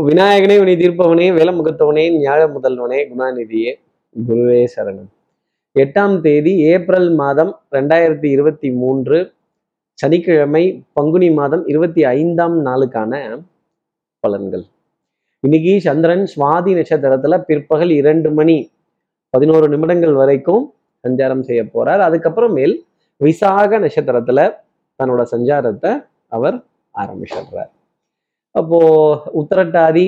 விநாயகனே வினை தீர்ப்பவனே வேலமுகத்தவனே ஞாழ முதல்வனே குணாநிதியே குருவே சரணம். எட்டாம் தேதி ஏப்ரல் மாதம் ரெண்டாயிரத்தி இருபத்தி மூன்று சனிக்கிழமை பங்குனி மாதம் இருபத்தி ஐந்தாம் நாளுக்கான பலன்கள். இன்னைக்கு சந்திரன் சுவாதி நட்சத்திரத்துல பிற்பகல் இரண்டு மணி பதினோரு நிமிடங்கள் வரைக்கும் சஞ்சாரம் செய்ய போறார். அதுக்கப்புறமேல் விசாக நட்சத்திரத்துல தன்னோட சஞ்சாரத்தை அவர் ஆரம்பிச்சிடுறார். அப்போ உத்தரட்டாதி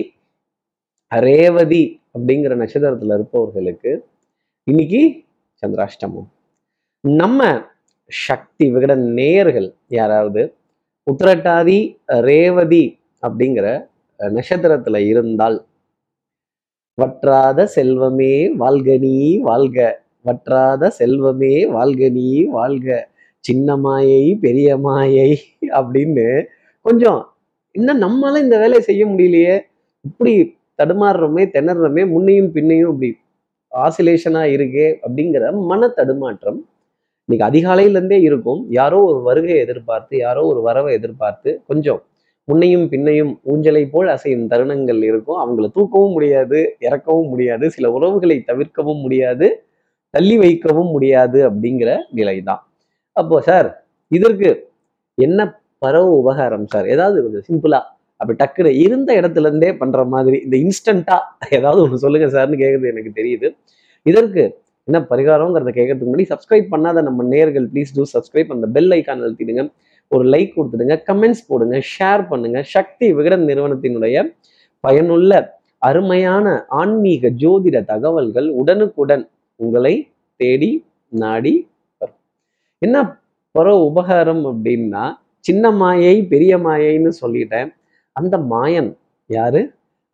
ரேவதி அப்படிங்கிற நட்சத்திரத்துல இருப்பவர்களுக்கு இன்னைக்கு சந்திராஷ்டமம். நம்ம சக்தி விகட நேயர்கள் யாராவது உத்திரட்டாதி ரேவதி அப்படிங்கிற நட்சத்திரத்துல இருந்தால் வற்றாத செல்வமே வாழ்கனி வாழ்க வற்றாத செல்வமே வாழ்கனி வாழ்க சின்ன மாயை பெரிய மாயை அப்படின்னு கொஞ்சம் இன்னும் நம்மளால இந்த வேலையை செய்ய முடியலையே? இப்படி தடுமாறுறோமே திணறோமே முன்னையும் பின்னையும் இப்படி ஆசிலேஷனா இருக்கே அப்படிங்கிற மன தடுமாற்றம் இன்னைக்கு அதிகாலையில இருந்தே இருக்கும். யாரோ ஒரு வருகையை எதிர்பார்த்து யாரோ ஒரு வரவை எதிர்பார்த்து கொஞ்சம் முன்னையும் பின்னையும் ஊஞ்சலை போல் அசையும் தருணங்கள் இருக்கும். அவங்கள தூக்கவும் முடியாது இறக்கவும் முடியாது சில உறவுகளை தவிர்க்கவும் முடியாது தள்ளி வைக்கவும் முடியாது அப்படிங்கிற நிலைதான். அப்போ சார் இதற்கு என்ன பரவ உபகாரம் சார் ஏதாவது கொஞ்சம் சிம்பிளா அப்படி டக்குனு இருந்த இடத்துல இருந்தே பண்ற மாதிரி இந்த இன்ஸ்டண்டா ஏதாவது ஒன்று சொல்லுங்க சார்னு கேட்கறது எனக்கு தெரியுது. இதற்கு என்ன பரிகாரங்கிறத கேட்கறதுக்கு முன்னாடி சப்ஸ்கிரைப் பண்ணாத நம்ம நேர்கள் ப்ளீஸ் டூ சப்ஸ்கிரைப் அந்த பெல் ஐக்கான் அழுத்திடுங்க. ஒரு லைக் கொடுத்துடுங்க கமெண்ட்ஸ் போடுங்க ஷேர் பண்ணுங்க. சக்தி விகடன் நிறுவனத்தினுடைய பயனுள்ள அருமையான ஆன்மீக ஜோதிட தகவல்கள் உடனுக்குடன் உங்களை தேடி நாடி வரும். என்ன பர உபகாரம் அப்படின்னா சின்ன மாயை பெரிய மாயைன்னு சொல்லிட்டேன். அந்த மாயன் யாரு?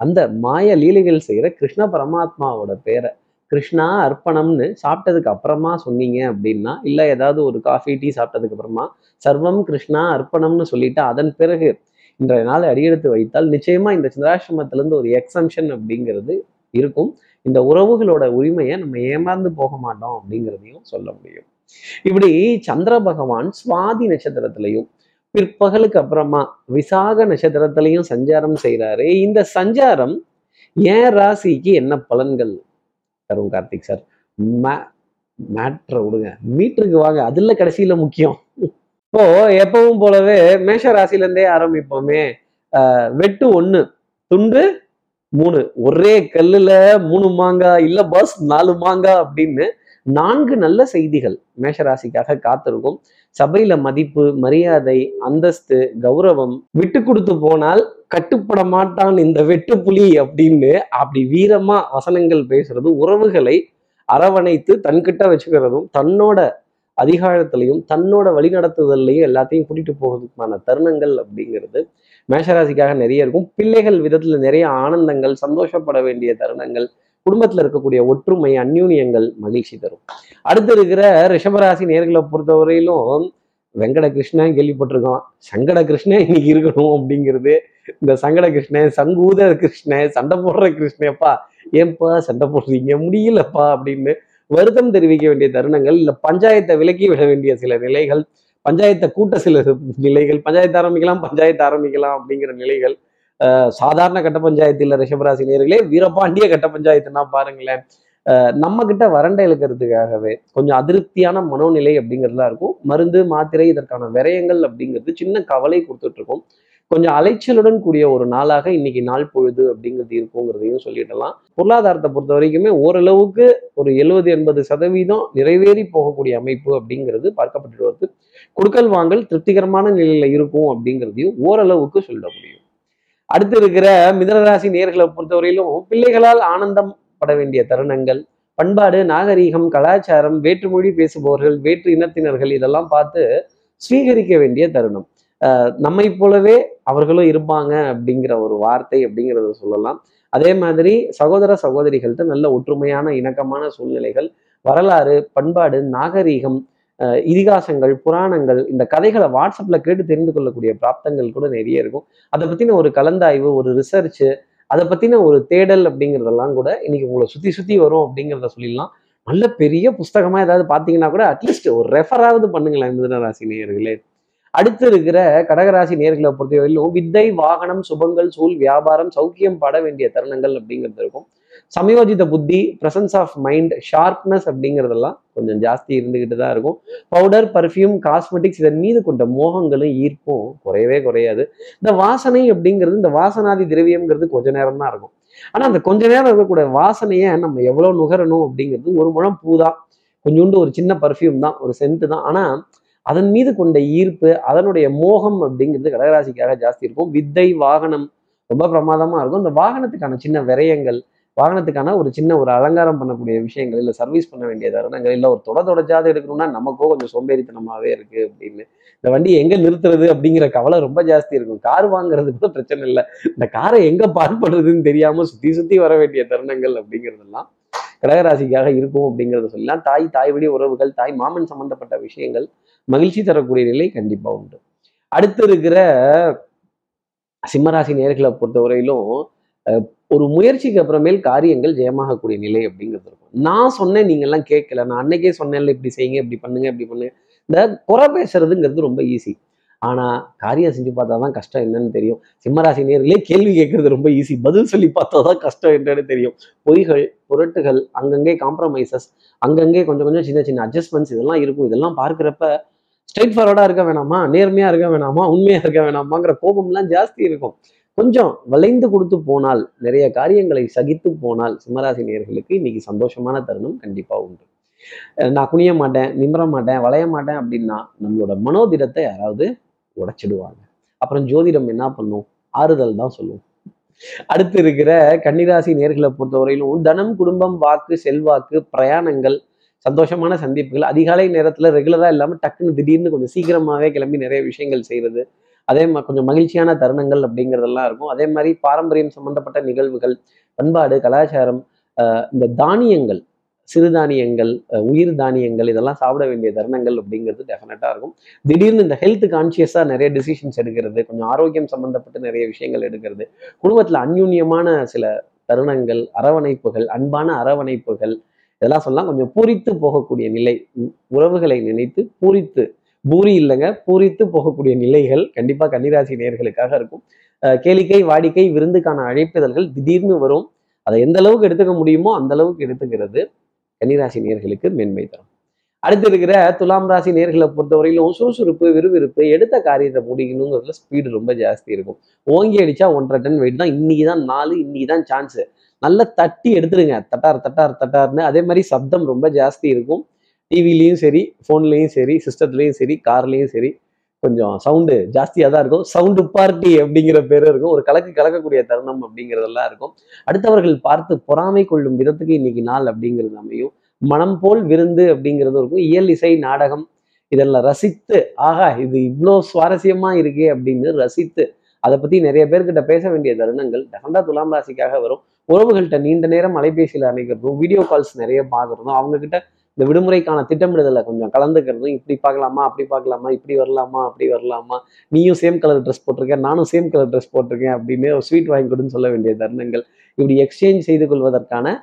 அந்த மாய லீலைகள் செய்யற கிருஷ்ண பரமாத்மாவோட பேரை. கிருஷ்ணா அர்ப்பணம்னு சாப்பிட்டதுக்கு அப்புறமா சொன்னீங்க அப்படின்னா இல்லை ஏதாவது ஒரு காஃபி டீ சாப்பிட்டதுக்கு அப்புறமா சர்வம் கிருஷ்ணா அர்ப்பணம்னு சொல்லிட்டு அதன் பிறகு இன்றைய நாள் அடியெடுத்து வைத்தால் நிச்சயமா இந்த சந்திராசிரமத்திலேருந்து ஒரு எக்ஸம்ஷன் அப்படிங்கிறது இருக்கும். இந்த உறவுகளோட உரிமையை நம்ம ஏமாந்து போக மாட்டோம் அப்படிங்கிறதையும் சொல்ல முடியும். இப்படி சந்திர பகவான் சுவாதி நட்சத்திரத்திலையும் பிற்பகலுக்கு அப்புறமா விசாக நட்சத்திரத்திலையும் சஞ்சாரம் செய்கிறாரு இந்த சஞ்சாரம் ஏன் ராசிக்கு என்ன பலன்கள்? தரும் கார்த்திக் சார் மேட்ரை விடுங்க. மீட்டருக்கு வாங்க அதுல கடைசியில் முக்கியம். இப்போ எப்பவும் போலவே மேஷ ராசிலேருந்தே ஆரம்பிப்போமே. ஆஹ் வெட்டு ஒன்று துண்டு மூணு. ஒரே கல்லுல மூணு மாங்காய் இல்ல பஸ் நாலு மாங்காய் அப்படின்னு நான்கு நல்ல செய்திகள் மேஷராசிக்காக காத்திருக்கும். சபையில மதிப்பு மரியாதை அந்தஸ்து கௌரவம் விட்டு கொடுத்து போனால் கட்டுப்பட மாட்டான் இந்த வெட்டுப்புலி அப்படின்னு அப்படி வீரமா வசனங்கள் பேசுறது உறவுகளை அரவணைத்து தன்கிட்ட வச்சுக்கிறதும் தன்னோட அதிகாரத்திலையும் தன்னோட வழிநடத்துதல்லையும் எல்லாத்தையும் கூட்டிட்டு போகிறதுக்கான தருணங்கள் அப்படிங்கிறது மேஷராசிக்காக நிறைய இருக்கும். பிள்ளைகள் விதத்துல நிறைய ஆனந்தங்கள் சந்தோஷப்பட வேண்டிய தருணங்கள் குடும்பத்தில் இருக்கக்கூடிய ஒற்றுமை அந்யூன்யங்கள் மகிழ்ச்சி தரும். அடுத்து இருக்கிற ரிஷபராசி நேர்களை பொறுத்தவரையிலும் வெங்கட கிருஷ்ணன் கேள்விப்பட்டிருக்கோம் சங்கட கிருஷ்ணன் இன்னைக்கு இருக்கணும் அப்படிங்கிறது. இந்த சங்கட கிருஷ்ணன் சங்கூத கிருஷ்ணன் சண்டை போடுற கிருஷ்ணப்பா ஏன்பா சண்டை போடுறீங்க? முடியலப்பா அப்படின்னு வருத்தம் தெரிவிக்க வேண்டிய தருணங்கள் இல்லை பஞ்சாயத்தை விலக்கி விட வேண்டிய சில நிலைகள் பஞ்சாயத்தை கூட்ட சில நிலைகள் பஞ்சாயத்து ஆரம்பிக்கலாம் பஞ்சாயத்து ஆரம்பிக்கலாம் அப்படிங்கிற நிலைகள் சாதாரண கட்ட பஞ்சாயத்தில் ரிஷபராசி நேர்களே வீரபாண்டிய கட்ட பஞ்சாயத்துன்னா பாருங்களேன். நம்ம கிட்ட வறண்ட இழுக்கிறதுக்காகவே கொஞ்சம் அதிருப்தியான மனோநிலை அப்படிங்கிறதுலாம் இருக்கும். மருந்து மாத்திரை இதற்கான விரயங்கள் அப்படிங்கிறது சின்ன கவலை கொடுத்துட்டு இருக்கும் கொஞ்சம் அலைச்சலுடன் கூடிய ஒரு நாளாக இன்னைக்கு நாள் பொழுது அப்படிங்கிறது இருக்குங்கிறதையும் சொல்லிடலாம். பொருளாதாரத்தை பொறுத்த வரைக்குமே ஓரளவுக்கு ஒரு எழுபது எண்பது சதவீதம் நிறைவேறி போகக்கூடிய அமைப்பு அப்படிங்கிறது பார்க்கப்பட்டு வருது. கொடுக்கல் வாங்கல் திருப்திகரமான நிலையில இருக்கும் அப்படிங்கிறதையும் ஓரளவுக்கு சொல்ல முடியும். அடுத்து இருக்கிற மிதனராசி நேர்களை பொறுத்தவரையிலும் பிள்ளைகளால் ஆனந்தம் பட வேண்டிய தருணங்கள். பண்பாடு நாகரீகம் கலாச்சாரம் வேற்றுமொழி பேசுபவர்கள் வேற்று இனத்தினர்கள் இதெல்லாம் பார்த்து ஸ்வீகரிக்க வேண்டிய தருணம். நம்மை போலவே அவர்களும் இருப்பாங்க அப்படிங்கிற ஒரு வார்த்தை அப்படிங்கிறத சொல்லலாம். அதே மாதிரி சகோதர சகோதரிகள்கிட்ட நல்ல ஒற்றுமையான இணக்கமான சூழ்நிலைகள் வரலாறு பண்பாடு நாகரீகம் இதிகாசங்கள் புராணங்கள் இந்த கதைகளை வாட்ஸ்அப்ல கேட்டு தெரிந்து கொள்ளக்கூடிய பிராப்தங்கள் கூட நிறைய இருக்கும். அதை பத்தின ஒரு கலந்தாய்வு ஒரு ரிசர்ச் அதை பத்தின ஒரு தேடல் அப்படிங்கிறதெல்லாம் கூட இன்னைக்கு உங்களை சுத்தி சுத்தி வரும் அப்படிங்கிறத சொல்லிடலாம். நல்ல பெரிய புஸ்தகமா ஏதாவது பார்த்தீங்கன்னா கூட அட்லீஸ்ட் ஒரு ரெஃபராவது பண்ணுங்களேன் மிதன ராசி நேயர்களே. அடுத்து இருக்கிற கடகராசி நேர்களை பொறுத்தவரையிலும் வித்தை வாகனம் சுபங்கள் சூழ் வியாபாரம் சௌக்கியம் பட வேண்டிய தருணங்கள் அப்படிங்கிறது இருக்கும். சமயோஜித புத்தி பிரசன்ஸ் ஆஃப் மைண்ட் ஷார்ப்னஸ் அப்படிங்கிறதெல்லாம் கொஞ்சம் ஜாஸ்தி இருந்துக்கிட்டு தான் இருக்கும். பவுடர் பர்ஃப்யூம் காஸ்மெட்டிக்ஸ் இதன் மீது கொண்ட மோகங்களும் ஈர்ப்பும் குறையவே குறையாது. இந்த வாசனை அப்படிங்கிறது இந்த வாசனாதி திரவியம்ங்கிறது கொஞ்ச நேரம் தான் இருக்கும். ஆனால் அந்த கொஞ்ச நேரம் இருக்கக்கூடிய வாசனையை நம்ம எவ்வளோ நுகரணும் அப்படிங்கிறது ஒரு முழம் பூ தான். கொஞ்சோண்டு ஒரு சின்ன பர்ஃப்யூம் தான் ஒரு சென்ட் தான். ஆனால் அதன் மீது கொண்ட ஈர்ப்பு அதனுடைய மோகம் அப்படிங்கிறது கடகராசிக்காக ஜாஸ்தி இருக்கும். வித்தை வாகனம் ரொம்ப பிரமாதமாக இருக்கும். இந்த வாகனத்துக்கான சின்ன விரயங்கள் வாகனத்துக்கான ஒரு சின்ன ஒரு அலங்காரம் பண்ணக்கூடிய விஷயங்கள் இல்லை சர்வீஸ் பண்ண வேண்டிய தருணங்கள் இல்லை ஒரு தொட தொடச்சாத எடுக்கணும்னா நமக்கோ கொஞ்சம் சோம்பேறித்தனமாவே இருக்கு அப்படின்னு. இந்த வண்டி எங்க நிறுத்துறது அப்படிங்கிற கவலை ரொம்ப ஜாஸ்தி இருக்கும். கார் வாங்குறது கூட பிரச்சனை இல்லை. இந்த காரை எங்க பார்க் பண்ணுறதுன்னு தெரியாம சுத்தி சுத்தி வர வேண்டிய தருணங்கள் அப்படிங்கிறதெல்லாம் கடகராசிக்காக இருக்கும் அப்படிங்கிறத சொல்லலாம். தாய் தாய் வழி உறவுகள் தாய் மாமன் சம்பந்தப்பட்ட விஷயங்கள் மகிழ்ச்சி தரக்கூடிய நிலை கண்டிப்பா உண்டு. அடுத்து இருக்கிற சிம்மராசி நேர்களை பொறுத்தவரையிலும் ஒரு முயற்சிக்கு அப்புறமேல் காரியங்கள் ஜெயமாகக்கூடிய நிலை அப்படிங்கிறது இருக்கும். நான் சொன்னேன் நீங்க எல்லாம் கேட்கல. நான் அன்னைக்கே சொன்னேன்ல இப்படி செய்யுங்க இப்படி பண்ணுங்க இப்படி பண்ணுங்க. இந்த குறை பேசுறதுங்கிறது ரொம்ப ஈஸி ஆனா காரியம் செஞ்சு பார்த்தா தான் கஷ்டம் என்னன்னு தெரியும். சிம்மராசி நேர்களே கேள்வி கேட்கறது ரொம்ப ஈஸி பதில் சொல்லி பார்த்தா தான் கஷ்டம் என்னன்னு தெரியும். பொய்கள் புரட்டுகள் அங்கங்கே காம்ப்ரமைசஸ் அங்கங்கே கொஞ்சம் கொஞ்சம் சின்ன சின்ன அட்ஜஸ்ட்மெண்ட்ஸ் இதெல்லாம் இருக்கும். இதெல்லாம் பார்க்குறப்ப ஸ்ட்ரைட் ஃபார்வர்டா இருக்க வேணாமா? நேர்மையா இருக்க வேணாமா? உண்மையா இருக்க வேணாமாங்கிற கோபம்லாம் ஜாஸ்தி இருக்கும். கொஞ்சம் வளைந்து கொடுத்து போனால் நிறைய காரியங்களை சகித்து போனால் சிம்மராசி நேர்களுக்கு இன்னைக்கு சந்தோஷமான தருணம் கண்டிப்பா உண்டு. நான் குனிய மாட்டேன் நிமிர மாட்டேன் வளைய மாட்டேன் அப்படின்னா நம்மளோட மனோதிடத்தை யாராவது உடைச்சிடுவாங்க. அப்புறம் ஜோதிடம் என்ன பண்ணும்? ஆறுதல் தான் சொல்லும். அடுத்து இருக்கிற கன்னிராசி நேர்களை பொறுத்தவரையிலும் தனம் குடும்பம் வாக்கு செல்வாக்கு பிரயாணங்கள் சந்தோஷமான சந்திப்புகள் அதிகாலை நேரத்துல ரெகுலரா இல்லாம டக்குன்னு திடீர்னு கொஞ்சம் சீக்கிரமாவே கிளம்பி நிறைய விஷயங்கள் செய்யறது அதே மாதிரி கொஞ்சம் மகிழ்ச்சியான தருணங்கள் அப்படிங்கிறதெல்லாம் இருக்கும். அதே மாதிரி பாரம்பரியம் சம்பந்தப்பட்ட நிகழ்வுகள் பண்பாடு கலாச்சாரம் இந்த தானியங்கள் சிறுதானியங்கள் உயிர் தானியங்கள் இதெல்லாம் சாப்பிட வேண்டிய தருணங்கள் அப்படிங்கிறது டெஃபினட்டாக இருக்கும். திடீர்னு இந்த ஹெல்த் கான்சியஸாக நிறைய டிசிஷன்ஸ் எடுக்கிறது கொஞ்சம் ஆரோக்கியம் சம்மந்தப்பட்டு நிறைய விஷயங்கள் எடுக்கிறது குடும்பத்தில் அந்யூன்யமான சில தருணங்கள் அரவணைப்புகள் அன்பான அரவணைப்புகள் இதெல்லாம் சொல்லலாம் கொஞ்சம் பூரித்து போகக்கூடிய நிலை உறவுகளை நினைத்து பூரித்து பூரி இல்லைங்க. பூரித்து போகக்கூடிய நிலைகள் கண்டிப்பா கன்னிராசி நேயர்களுக்காக இருக்கும். கேளிக்கை வாடிக்கை விருந்துக்கான அழைப்பிதழ்கள் திடீர்னு வரும். அதை எந்த அளவுக்கு எடுத்துக்க முடியுமோ அந்த அளவுக்கு எடுத்துக்கிறது கன்னிராசி நேயர்களுக்கு மென்மை தரும். அடுத்து இருக்கிற துலாம் ராசி நேர்களை பொறுத்தவரையிலும் சுறுசுறுப்பு விறுவிறுப்பு எடுத்த காரியத்தை முடிக்கணுங்கிறதுல ஸ்பீடு ரொம்ப ஜாஸ்தி இருக்கும். ஓங்கி அடிச்சா ஒன்றரை டன் வெயிட் தான். இன்னைக்கு தான் நாலு இன்னைக்கு தான் சான்ஸ் நல்லா தட்டி எடுத்துருங்க. தட்டார் தட்டார் தட்டார்னு. அதே மாதிரி சப்தம் ரொம்ப ஜாஸ்தி இருக்கும். டிவிலையும் சரி ஃபோன்லேயும் சரி சிஸ்டத்துலேயும் சரி கார்லேயும் சரி கொஞ்சம் சவுண்டு ஜாஸ்தியாக தான் இருக்கும். சவுண்டு பார்ட்டி அப்படிங்கிற பேர் இருக்கும். ஒரு கலக்கு கலக்கக்கூடிய தருணம் அப்படிங்கிறதெல்லாம் இருக்கும். அடுத்தவர்கள் பார்த்து பொறாமை கொள்ளும் விதத்துக்கு இன்னைக்கு நாள் அப்படிங்கிறது அமையும். மனம் போல் விருந்து அப்படிங்கிறது இருக்கும். இயல் இசை நாடகம் இதெல்லாம் ரசித்து ஆகா இது இவ்வளோ சுவாரஸ்யமா இருக்கே அப்படின்னு ரசித்து அதை பற்றி நிறைய பேர்கிட்ட பேச வேண்டிய தருணங்கள் டெஃபண்டா துலாம் ராசிக்காக வரும். உறவுகள்கிட்ட நீண்ட நேரம் அலைபேசியில் அணைக்கிறதும் வீடியோ கால்ஸ் நிறைய பார்க்குறதும் அவங்கக்கிட்ட இந்த விடுமுறைக்கான திட்டமிடுதலை கொஞ்சம் கலந்துக்கிறதும் இப்படி பார்க்கலாமா அப்படி பார்க்கலாமா இப்படி வரலாமா அப்படி வரலாமா நீயும் சேம் கலர் ட்ரெஸ் போட்டிருக்கேன் நானும் சேம் கலர் ட்ரெஸ் போட்டிருக்கேன் அப்படின்னு ஒரு ஸ்வீட் வாங்கி கொடுன்னு சொல்ல வேண்டிய தருணங்கள். இப்படி எக்ஸ்சேஞ்ச் செய்து கொள்வதற்கான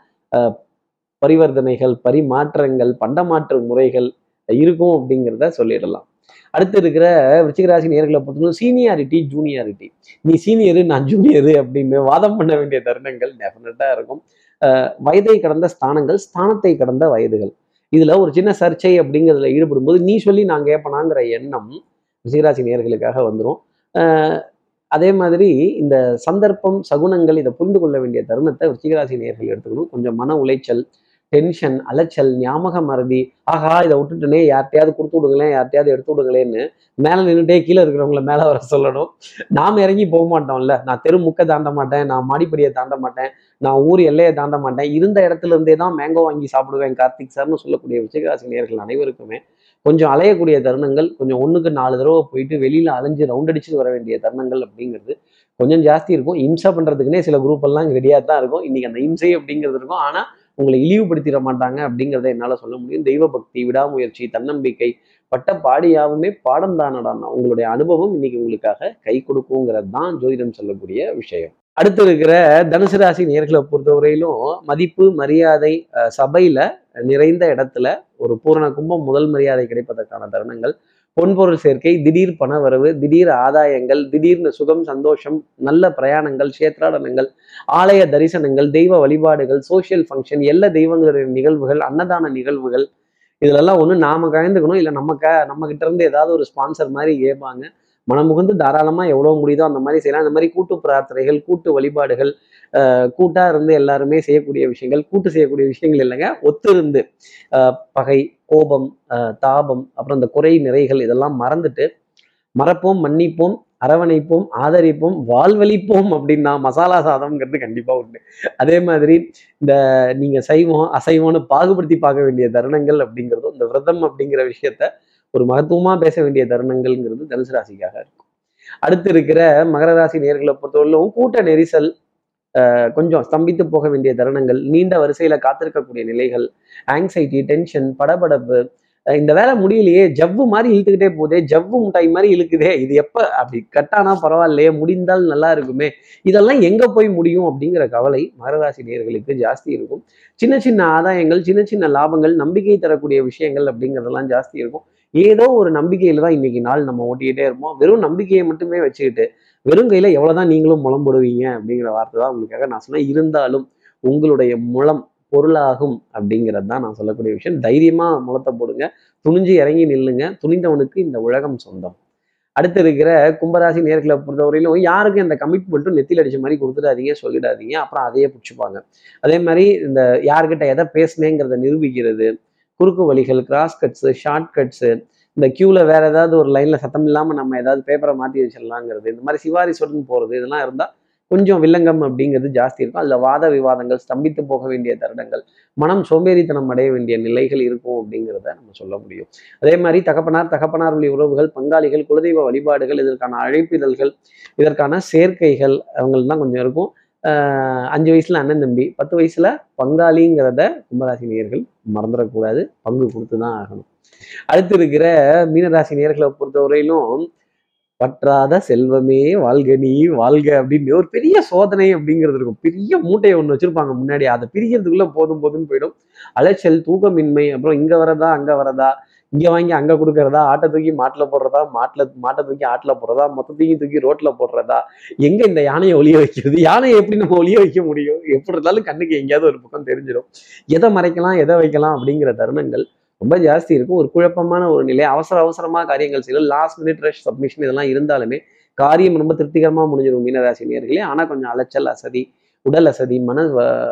பரிவர்த்தனைகள் பரிமாற்றங்கள் பண்டமாற்று முறைகள் இருக்கும் அப்படிங்கிறத சொல்லிடலாம். அடுத்து இருக்கிற விருச்சிகராசி நேர்களை பொறுத்தவரை சீனியாரிட்டி ஜூனியாரிட்டி நீ சீனியரு நான் ஜூனியரு அப்படின்னு வாதம் பண்ண வேண்டிய தருணங்கள் டெஃபினட்டாக இருக்கும். அஹ் வயதை கடந்த ஸ்தானங்கள் ஸ்தானத்தை கடந்த வயதுகள். இதுல ஒரு சின்ன சர்ச்சை அப்படிங்கிறதுல ஈடுபடும் போது நீ சொல்லி நான் கேட்பனாங்கிற எண்ணம் ரிஷிகராசி நேர்களுக்காக வந்துடும் அதே மாதிரி இந்த சந்தர்ப்பம் சகுனங்கள் இதை புரிந்து கொள்ள வேண்டிய தருணத்தை ரிஷிகராசி நேர்கள் எடுத்துக்கணும். கொஞ்சம் மன உளைச்சல் டென்ஷன் அலைச்சல் ஞாபக மறதி ஆஹா இதை விட்டுட்டுனே யார்ட்டையாவது கொடுத்து விடுங்களேன் யார்ட்டையாவது எடுத்து விடுங்களேன்னு மேலே நின்றுட்டே கீழே இருக்கிறவங்கள மேலே வர சொல்லணும். நாம் இறங்கி போக மாட்டோம்ல. நான் தெரு முக்க தாண்ட மாட்டேன் நான் மாடிப்படியை தாண்ட மாட்டேன் நான் ஊர் எல்லையை தாண்ட மாட்டேன். இருந்த இடத்துல இருந்தே தான் மேங்கோ வாங்கி சாப்பிடுவேன் கார்த்திக் சார்னு சொல்லக்கூடிய விஷயராசினியர்கள் அனைவருக்குமே. கொஞ்சம் அலையக்கூடிய தருணங்கள் கொஞ்சம் ஒன்றுக்கு நாலு தடவை போயிட்டு வெளியில் அலைஞ்சு ரவுண்ட் அடிச்சுட்டு வர வேண்டிய தருணங்கள் அப்படிங்கிறது கொஞ்சம் ஜாஸ்தி இருக்கும். இம்சை பண்ணுறதுக்குன்னே சில குரூப் எல்லாம் ரெடியாக தான் இருக்கும். இன்றைக்கி அந்த இம்சை அப்படிங்கிறது இருக்கும். ஆனால் உங்களை இழிவுபடுத்திட மாட்டாங்க அப்படிங்கிறத என்னால சொல்ல முடியும். தெய்வ பக்தி விடாமுயற்சி தன்னம்பிக்கை பட்ட பாடியாவுமே பாடம் தானடான்னா உங்களுடைய அனுபவம் இன்னைக்கு உங்களுக்காக கை கொடுக்குங்கிறது தான் ஜோதிடம் சொல்லக்கூடிய விஷயம். அடுத்து இருக்கிற தனுசு ராசி நேர்களை பொறுத்தவரையிலும் மதிப்பு மரியாதை சபையில நிறைந்த இடத்துல ஒரு பூரண கும்பம் முதல் மரியாதை கிடைப்பதற்கான தருணங்கள் பொன்பொருள் சேர்க்கை திடீர் பணவரவு திடீர் ஆதாயங்கள் திடீர்னு சுகம் சந்தோஷம் நல்ல பிரயாணங்கள் சேத்ராடனங்கள் ஆலய தரிசனங்கள் தெய்வ வழிபாடுகள் சோசியல் ஃபங்க்ஷன் எல்லா தெய்வங்களுடைய நிகழ்வுகள் அன்னதான நிகழ்வுகள் இதிலெல்லாம் ஒன்று நாம கலந்துக்கணும். இல்லை நம்ம க நம்ம கிட்ட இருந்து ஏதாவது ஒரு ஸ்பான்சர் மாதிரி கேட்பாங்க மனமுகுந்து தாராளமாக எவ்வளோ முடியுதோ அந்த மாதிரி செய்யலாம். அந்த மாதிரி கூட்டு பிரார்த்தனைகள் கூட்டு வழிபாடுகள் கூட்டாக இருந்து எல்லாருமே செய்யக்கூடிய விஷயங்கள் கூட்டு செய்யக்கூடிய விஷயங்கள் இல்லைங்க. ஒத்திருந்து பகை கோபம் தாபம் அப்புறம் இந்த குறை நிறைகள் இதெல்லாம் மறந்துட்டு மறப்போம் மன்னிப்போம் அரவணைப்போம் ஆதரிப்போம் வாழ்வழிப்போம் அப்படின்னா மசாலா சாதம்ங்கிறது கண்டிப்பா உண்டு. அதே மாதிரி இந்த நீங்க சைவம் அசைவம்னு பாகுபடுத்தி பார்க்க வேண்டிய தருணங்கள் அப்படிங்கிறதும் இந்த விரதம் அப்படிங்கிற விஷயத்த ஒரு மகத்துவமா பேச வேண்டிய தருணங்கள்ங்கிறது தனுசு ராசிக்காக இருக்கும். அடுத்து இருக்கிற மகர ராசி நேர்களை பொறுத்தவரையிலும் கூட்ட நெரிசல் கொஞ்சம் ஸ்தம்பித்து போக வேண்டிய தருணங்கள் நீண்ட வரிசையில காத்திருக்கக்கூடிய நிலைகள் ஆங்ஸைட்டி டென்ஷன் படபடப்பு இந்த வேலை முடியலையே ஜவ்வு மாதிரி இழுத்துக்கிட்டே போதே ஜவ்வு முட்டாய் மாதிரி இழுக்குதே இது எப்போ? அப்படி கட்டானா பரவாயில்லையே முடிந்தால் நல்லா இருக்குமே. இதெல்லாம் எங்கே போய் முடியும் அப்படிங்கிற கவலை மகராசி நேர்களுக்கு ஜாஸ்தி இருக்கும். சின்ன சின்ன ஆதாயங்கள் சின்ன சின்ன லாபங்கள் நம்பிக்கை தரக்கூடிய விஷயங்கள் அப்படிங்கிறதெல்லாம் ஜாஸ்தி இருக்கும். ஏதோ ஒரு நம்பிக்கையில தான் இன்னைக்கு நாள் நம்ம ஓட்டிக்கிட்டே இருப்போம். வெறும் நம்பிக்கையை மட்டுமே வச்சுக்கிட்டு வெறும் கையில எவ்வளவுதான் நீங்களும் முளம் போடுவீங்க அப்படிங்கிற வார்த்தை தான் உங்களுக்காக நான் சொன்னேன். இருந்தாலும் உங்களுடைய முளம் பொருளாகும் அப்படிங்கிறது தான் நான் சொல்லக்கூடிய விஷயம். தைரியமா முளத்தை போடுங்க. துணிஞ்சு இறங்கி நில்லுங்க. துணிந்தவனுக்கு இந்த உலகம் சொந்தம். அடுத்து இருக்கிற கும்பராசி நேர்களை பொறுத்தவரையிலும் யாருக்கும் இந்த கமிட்மெண்ட்டும் நெத்தியில் அடிச்ச மாதிரி கொடுத்துடாதீங்க சொல்லிடாதீங்க. அப்புறம் அதையே பிடிச்சிப்பாங்க. அதே மாதிரி இந்த யார்கிட்ட எதை பேசுனேங்கிறத நிரூபிக்கிறது. குறுக்கு வழிகள் கிராஸ் கட்ஸு ஷார்ட் கட்ஸு இந்த க்யூவில் வேற ஏதாவது ஒரு லைனில் சத்தம் இல்லாமல் நம்ம ஏதாவது பேப்பரை மாற்றி வச்சிடலாங்கிறது. இந்த மாதிரி சிவாரி சொல்லுன்னு போகிறது இதெல்லாம் இருந்தால் கொஞ்சம் வில்லங்கம் அப்படிங்கிறது ஜாஸ்தி இருக்கும். அதில் வாத விவாதங்கள் ஸ்தம்பித்து போக வேண்டிய தருணங்கள் மனம் சோம்பேறித்தனம் அடைய வேண்டிய நிலைகள் இருக்கும் அப்படிங்கிறத நம்ம சொல்ல முடியும். அதே மாதிரி தகப்பனார் தகப்பனார் வழி உறவுகள் பங்காளிகள் குலதெய்வ வழிபாடுகள் இதற்கான அழைப்பிதழ்கள் இதற்கான சேர்க்கைகள் அவங்கள்தான் கொஞ்சம் இருக்கும். அஞ்சு வயசுல அண்ணன் தம்பி பத்து வயசுல பங்காளிங்கிறத கும்பராசி நேயர்கள் மறந்துடக்கூடாது. பங்கு கொடுத்து தான் ஆகணும். அடுத்து இருக்கிற மீனராசி நேர்களை பொறுத்தவரையிலும் பற்றாத செல்வமே வாழ்க நீ வாழ்க அப்படின்னு ஒரு பெரிய சோதனை அப்படிங்கிறது இருக்கும். பெரிய மூட்டையை ஒன்று வச்சிருப்பாங்க முன்னாடி. அதை பிரிக்கிறதுக்குள்ளே போதும் போதும்னு போயிடும். அலைச்சல் தூக்கமின்மை அப்புறம் இங்க வரதா அங்க வரதா இங்க வாங்கி அங்க கொடுக்கறதா ஆட்டை தூக்கி மாட்டுல போடுறதா மாட்டுல மாட்டை தூக்கி ஆட்டில் போடுறதா மொத்தத்தையும் தூக்கி ரோட்ல போடுறதா எங்க இந்த யானையை ஒளிய வைக்கிறது யானையை எப்படி நம்ம ஒளிய வைக்க முடியும்? எப்படி இருந்தாலும் கண்ணுக்கு எங்கேயாவது ஒரு பக்கம் தெரிஞ்சிடும். எதை மறைக்கலாம் எதை வைக்கலாம் அப்படிங்கிற தருணங்கள் ரொம்ப ஜாஸ்தி இருக்கும் ஒரு குழப்பமான ஒரு நிலை. அவசர அவசரமாக காரியங்கள் செய்யலாம் லாஸ்ட் மினிட் ரஷ் சப்மிஷன் இதெல்லாம் இருந்தாலுமே காரியம் ரொம்ப திருப்திகரமாக முடிஞ்சிடும் மீனராசி நேர்களே. ஆனால் கொஞ்சம் அலைச்சல் அசதி உடல் அசதி மன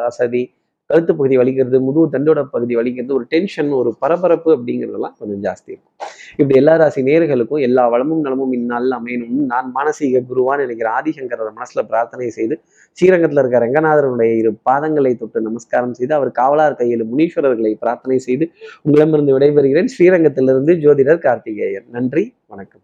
அசதி கழுத்து பகுதி வலிக்கிறது முதுகு தண்டோட பகுதி வலிக்கிறது ஒரு டென்ஷன் ஒரு பரபரப்பு அப்படிங்கிறதெல்லாம் கொஞ்சம் ஜாஸ்தி இருக்கும். இப்படி எல்லா ராசி நேர்களுக்கும் எல்லா வளமும் நலமும் இந்நாளில் அமையணும்னு நான் மானசீக குருவான்னு நினைக்கிற ஆதிசங்கர மனசுல பிரார்த்தனை செய்து ஸ்ரீரங்கத்தில் இருக்க ரங்கநாதருடைய இரு பாதங்களை தொட்டு நமஸ்காரம் செய்து அவர் காவலார் கையில் முனீஸ்வரர்களை பிரார்த்தனை செய்து உங்களிடமிருந்து விடைபெறுகிறேன். ஸ்ரீரங்கத்திலிருந்து ஜோதிடர் கார்த்திகேயன். நன்றி வணக்கம்.